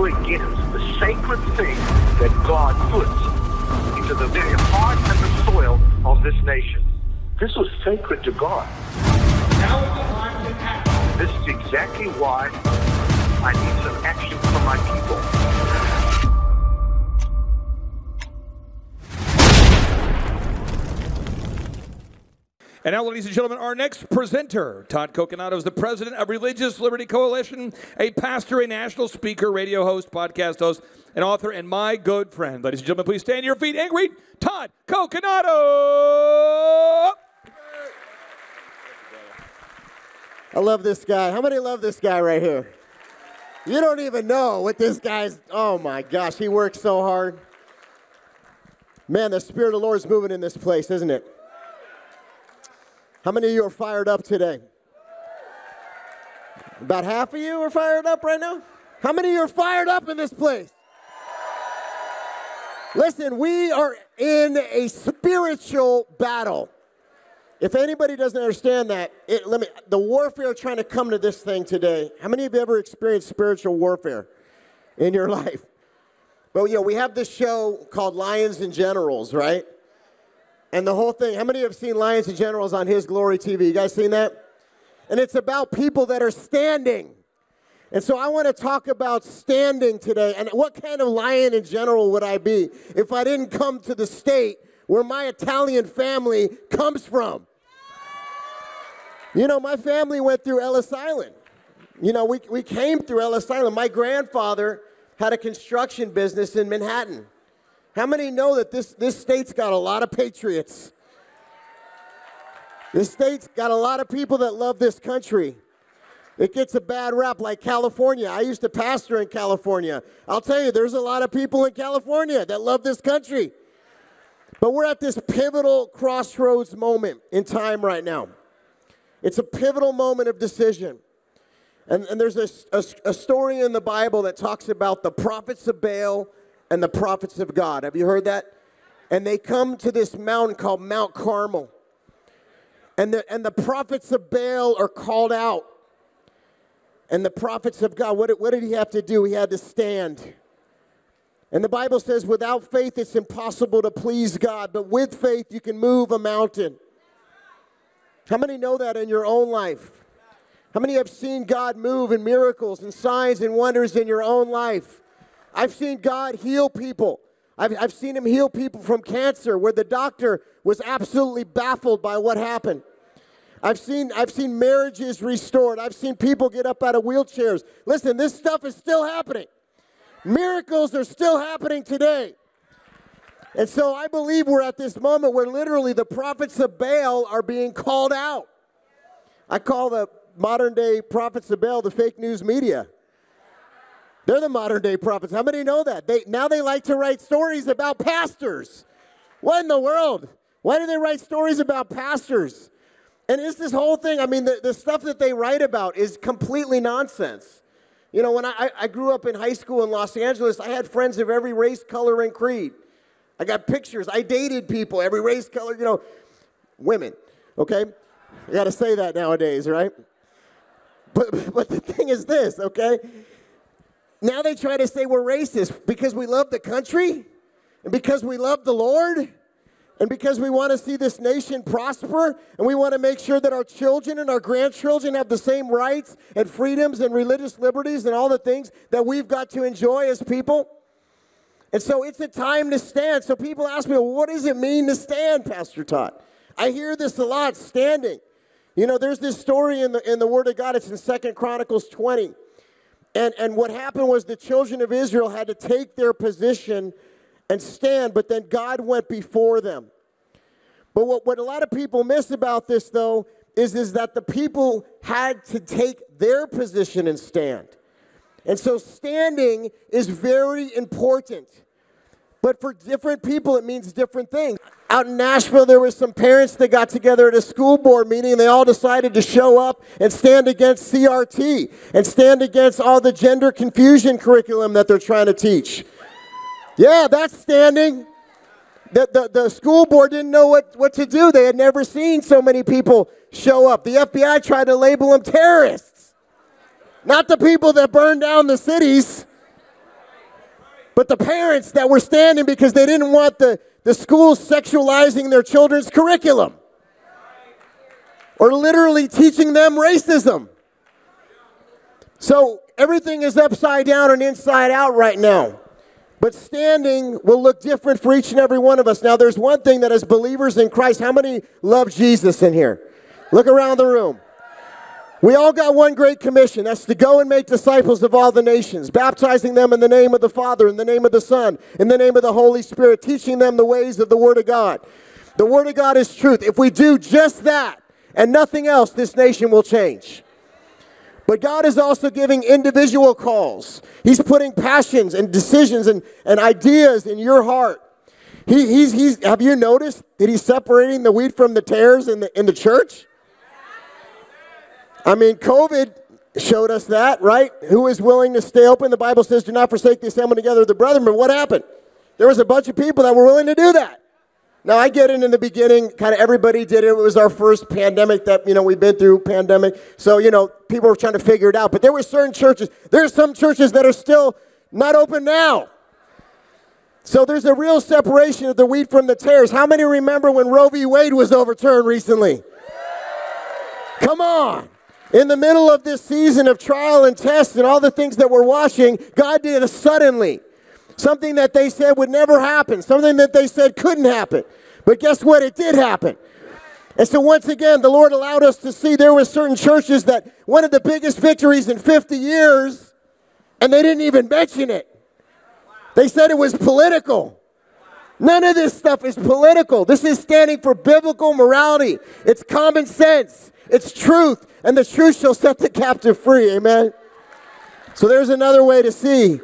go against the sacred thing that God puts into the very heart and the soil of this nation. This was sacred to God. Now is the time to act. This is exactly why I need some action from my people. And now, ladies and gentlemen, our next presenter, Todd Coconato, is the president of Religious Liberty Coalition, a pastor, a national speaker, radio host, podcast host, an author, and my good friend. Ladies and gentlemen, please stand to your feet and greet Todd Coconato. I love this guy. How many love this guy right here? You don't even know what this guy's. Oh my gosh, he works so hard. Man, the Spirit of the Lord is moving in this place, isn't it? How many of you are fired up today? About half of you are fired up right now? How many of you are fired up in this place? Listen, we are in a spiritual battle. If anybody doesn't understand that, it, let me. The warfare trying to come to this thing today. How many of you ever experienced spiritual warfare in your life? But you know, we have this show called Lions and Generals, right? And the whole thing. How many have seen Lions and Generals on His Glory TV? You guys seen that? And it's about people that are standing. And so I want to talk about standing today. And what kind of lion and general would I be if I didn't come to the state where my Italian family comes from? You know, my family went through Ellis Island. You know, we, we came through Ellis Island. My grandfather had a construction business in Manhattan. How many know that this, this state's got a lot of patriots? This state's got a lot of people that love this country. It gets a bad rap like California. I used to pastor in California. I'll tell you, there's a lot of people in California that love this country. But we're at this pivotal crossroads moment in time right now. It's a pivotal moment of decision. And, and there's a, a, a story in the Bible that talks about the prophets of Baal and the prophets of God. Have you heard that? And they come to this mountain called Mount Carmel. And the, and the prophets of Baal are called out. And the prophets of God, what what did he have to do? He had to stand. And the Bible says, without faith, it's impossible to please God, but with faith, you can move a mountain. How many know that in your own life? How many have seen God move in miracles and signs and wonders in your own life? I've seen God heal people. I've, I've seen Him heal people from cancer where the doctor was absolutely baffled by what happened. I've seen, I've seen marriages restored. I've seen people get up out of wheelchairs. Listen, this stuff is still happening. Miracles are still happening today. And so I believe we're at this moment where literally the prophets of Baal are being called out. I call the modern day prophets of Baal the fake news media. They're the modern day prophets. How many know that? They, now they like to write stories about pastors. What in the world? Why do they write stories about pastors? And it's this whole thing. I mean, the, the stuff that they write about is completely nonsense. You know, when I, I grew up in high school in Los Angeles, I had friends of every race, color, and creed. I got pictures. I dated people, every race, color, you know, women, okay? I got to say that nowadays, right? But, but the thing is this, okay? Now they try to say we're racist because we love the country and because we love the Lord and because we want to see this nation prosper and we want to make sure that our children and our grandchildren have the same rights and freedoms and religious liberties and all the things that we've got to enjoy as people. And so it's a time to stand. So people ask me, well, what does it mean to stand, Pastor Todd? I hear this a lot, standing. You know, there's this story in the in the Word of God. It's in Second Chronicles 20. And and what happened was the children of Israel had to take their position and stand, but then God went before them. But what, what a lot of people miss about this, though, is, is that the people had to take their position and stand. And so standing is very important. But for different people, it means different things. Out in Nashville, there were some parents that got together at a school board meeting and they all decided to show up and stand against CRT and stand against all the gender confusion curriculum that they're trying to teach. Yeah, that's standing. The, the, the school board didn't know what, what to do. They had never seen so many people show up. The FBI tried to label them terrorists. Not the people that burned down the cities. But the parents that were standing because they didn't want the, the schools sexualizing their children's curriculum or literally teaching them racism. So everything is upside down and inside out right now. But standing will look different for each and every one of us. Now, there's one thing that as believers in Christ, how many love Jesus in here? Look around the room. We all got one great commission. That's to go and make disciples of all the nations, baptizing them in the name of the Father, in the name of the Son, in the name of the Holy Spirit, teaching them the ways of the Word of God. The Word of God is truth. If we do just that and nothing else, this nation will change. But God is also giving individual calls. He's putting passions and decisions and, and ideas in your heart. He, he's, he's, have you noticed that he's separating the wheat from the tares in the, in the church? I mean, COVID showed us that, right? Who is willing to stay open? The Bible says, do not forsake the assembly together of the brethren. But what happened? There was a bunch of people that were willing to do that. Now I get it in the beginning, kind of everybody did it. It was our first pandemic that, you know, we've been through pandemic. So, you know, people were trying to figure it out. But there were certain churches, there's some churches that are still not open now. So there's a real separation of the wheat from the tares. How many remember when Roe v. Wade was overturned recently? Come on. In the middle of this season of trial and test and all the things that we're watching, God did it suddenly. Something that they said would never happen, something that they said couldn't happen. But guess what? It did happen. And so once again, the Lord allowed us to see there were certain churches that one of the biggest victories in 50 years, and they didn't even mention it. They said it was political. None of this stuff is political. This is standing for biblical morality. It's common sense. It's truth. And the truth shall set the captive free. Amen. So there's another way to see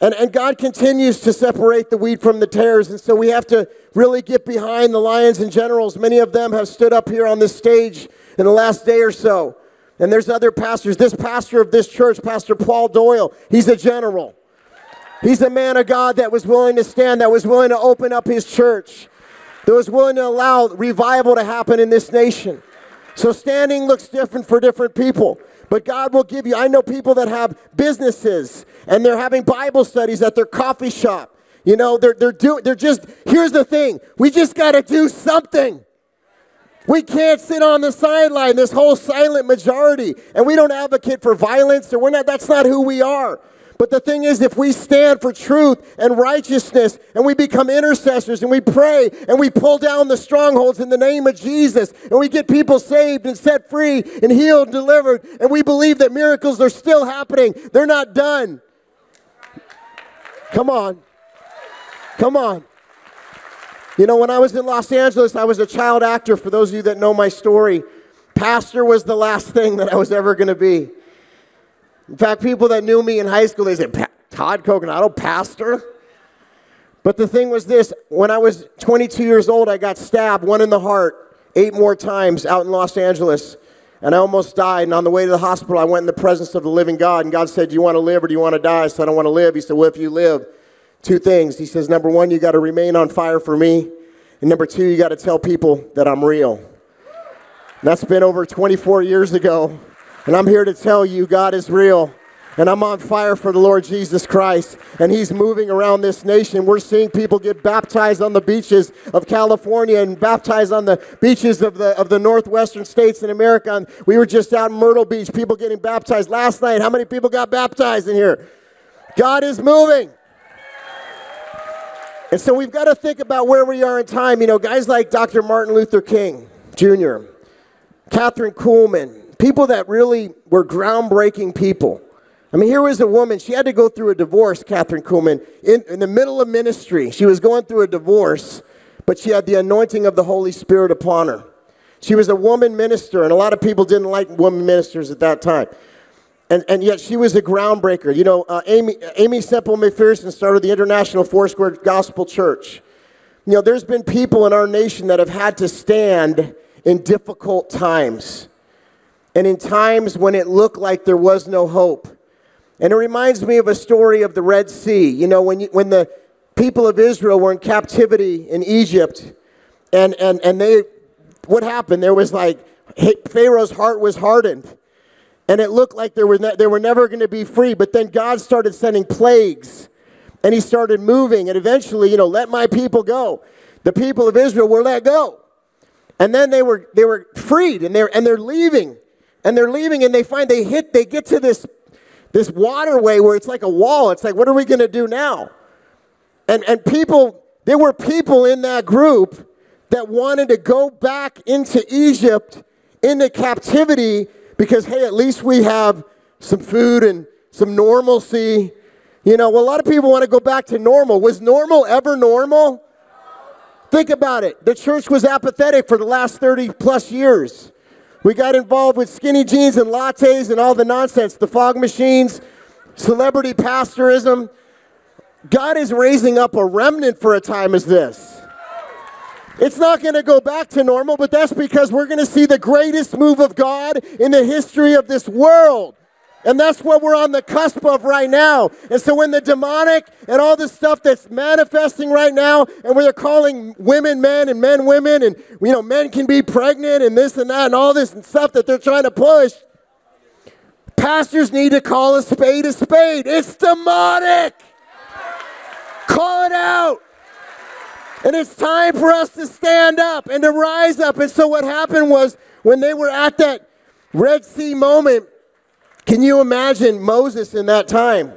and, and God continues to separate the wheat from the tares. And so we have to really get behind the lions and generals. Many of them have stood up here on this stage in the last day or so. And there's other pastors. This pastor of this church, Pastor Paul Doyle, he's a general. He's a man of God that was willing to stand, that was willing to open up his church, that was willing to allow revival to happen in this nation. So standing looks different for different people. But God will give you. I know people that have businesses and they're having Bible studies at their coffee shop. You know, they're, they're doing, they're just, here's the thing we just got to do something. We can't sit on the sideline, this whole silent majority, and we don't advocate for violence, or we're not, that's not who we are. But the thing is, if we stand for truth and righteousness and we become intercessors and we pray and we pull down the strongholds in the name of Jesus and we get people saved and set free and healed and delivered and we believe that miracles are still happening, they're not done. Come on. Come on. You know, when I was in Los Angeles, I was a child actor. For those of you that know my story, pastor was the last thing that I was ever going to be. In fact, people that knew me in high school, they said, Todd Coconato, pastor? But the thing was this when I was 22 years old, I got stabbed, one in the heart, eight more times out in Los Angeles. And I almost died. And on the way to the hospital, I went in the presence of the living God. And God said, Do you want to live or do you want to die? I said, I don't want to live. He said, Well, if you live, two things. He says, Number one, you got to remain on fire for me. And number two, you got to tell people that I'm real. And that's been over 24 years ago. And I'm here to tell you God is real. And I'm on fire for the Lord Jesus Christ. And He's moving around this nation. We're seeing people get baptized on the beaches of California and baptized on the beaches of the, of the northwestern states in America. And we were just out in Myrtle Beach, people getting baptized last night. How many people got baptized in here? God is moving. And so we've got to think about where we are in time. You know, guys like Dr. Martin Luther King Jr., Kathryn Kuhlman, people that really were groundbreaking people. I mean, here was a woman, she had to go through a divorce, Kathryn Kuhlman, in, in the middle of ministry. She was going through a divorce, but she had the anointing of the Holy Spirit upon her. She was a woman minister, and a lot of people didn't like women ministers at that time. And, and yet she was a groundbreaker. You know, uh, Aimee, Aimee Semple McPherson started the International Foursquare Gospel Church. You know, there's been people in our nation that have had to stand in difficult times and in times when it looked like there was no hope. And it reminds me of a story of the Red Sea. You know, when, you, when the people of Israel were in captivity in Egypt, and, and, and they, what happened? There was like, Pharaoh's heart was hardened. And it looked like there were ne- they were never going to be free. But then God started sending plagues And he started moving, and eventually, you know, let my people go. The people of Israel were let go. And then they were they were freed and they're and they're leaving. And they're leaving and they find they hit they get to this this waterway where it's like a wall. It's like, what are we gonna do now? And and people, there were people in that group that wanted to go back into Egypt into captivity because hey, at least we have some food and some normalcy. You know, well, a lot of people want to go back to normal. Was normal ever normal? Think about it. The church was apathetic for the last 30 plus years. We got involved with skinny jeans and lattes and all the nonsense, the fog machines, celebrity pastorism. God is raising up a remnant for a time as this. It's not going to go back to normal, but that's because we're going to see the greatest move of God in the history of this world. And that's what we're on the cusp of right now. And so when the demonic and all this stuff that's manifesting right now, and where they're calling women men and men women, and you know, men can be pregnant and this and that and all this and stuff that they're trying to push. Pastors need to call a spade a spade. It's demonic. Call it out. And it's time for us to stand up and to rise up. And so what happened was when they were at that Red Sea moment, can you imagine Moses in that time?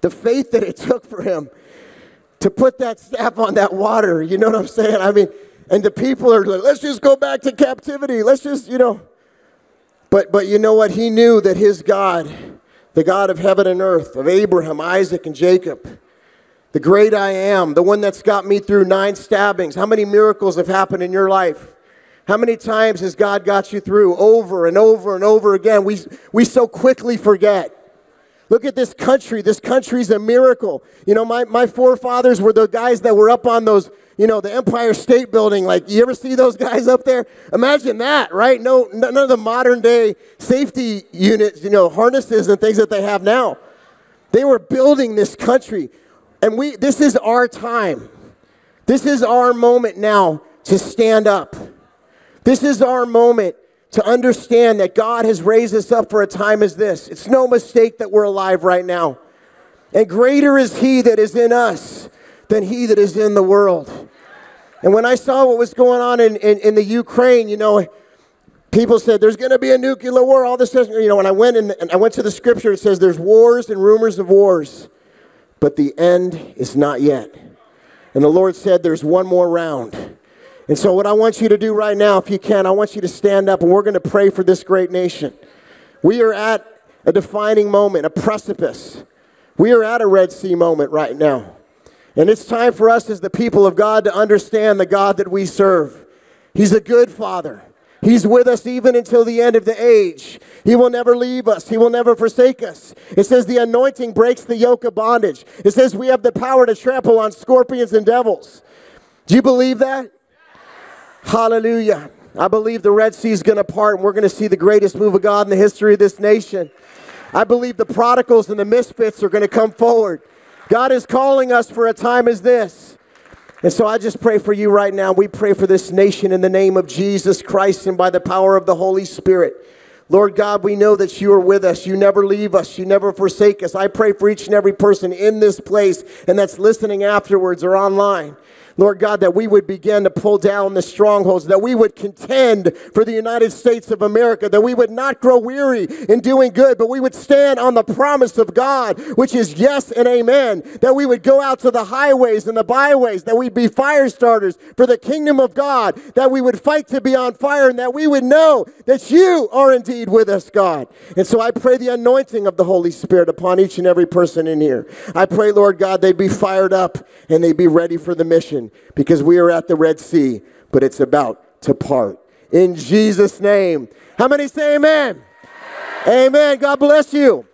The faith that it took for him to put that staff on that water. You know what I'm saying? I mean, and the people are like, let's just go back to captivity. Let's just, you know. But but you know what? He knew that his God, the God of heaven and earth, of Abraham, Isaac, and Jacob, the great I am, the one that's got me through nine stabbings. How many miracles have happened in your life? How many times has God got you through over and over and over again? We, we so quickly forget. Look at this country. This country's a miracle. You know, my, my forefathers were the guys that were up on those, you know, the Empire State Building. Like, you ever see those guys up there? Imagine that, right? No, none of the modern day safety units, you know, harnesses and things that they have now. They were building this country. And we, this is our time. This is our moment now to stand up this is our moment to understand that God has raised us up for a time as this. It's no mistake that we're alive right now. And greater is He that is in us than He that is in the world. And when I saw what was going on in, in, in the Ukraine, you know, people said there's going to be a nuclear war, all this. You know, when I went and I went to the scripture, it says there's wars and rumors of wars, but the end is not yet. And the Lord said there's one more round. And so, what I want you to do right now, if you can, I want you to stand up and we're going to pray for this great nation. We are at a defining moment, a precipice. We are at a Red Sea moment right now. And it's time for us as the people of God to understand the God that we serve. He's a good Father. He's with us even until the end of the age. He will never leave us. He will never forsake us. It says the anointing breaks the yoke of bondage. It says we have the power to trample on scorpions and devils. Do you believe that? Hallelujah. I believe the Red Sea is going to part and we're going to see the greatest move of God in the history of this nation. I believe the prodigals and the misfits are going to come forward. God is calling us for a time as this. And so I just pray for you right now. We pray for this nation in the name of Jesus Christ and by the power of the Holy Spirit. Lord God, we know that you are with us. You never leave us. You never forsake us. I pray for each and every person in this place and that's listening afterwards or online. Lord God, that we would begin to pull down the strongholds, that we would contend for the United States of America, that we would not grow weary in doing good, but we would stand on the promise of God, which is yes and amen, that we would go out to the highways and the byways, that we'd be fire starters for the kingdom of God, that we would fight to be on fire, and that we would know that you are indeed with us, God. And so I pray the anointing of the Holy Spirit upon each and every person in here. I pray, Lord God, they'd be fired up and they'd be ready for the mission because we are at the Red Sea, but it's about to part. In Jesus' name. How many say amen? Amen. amen. God bless you.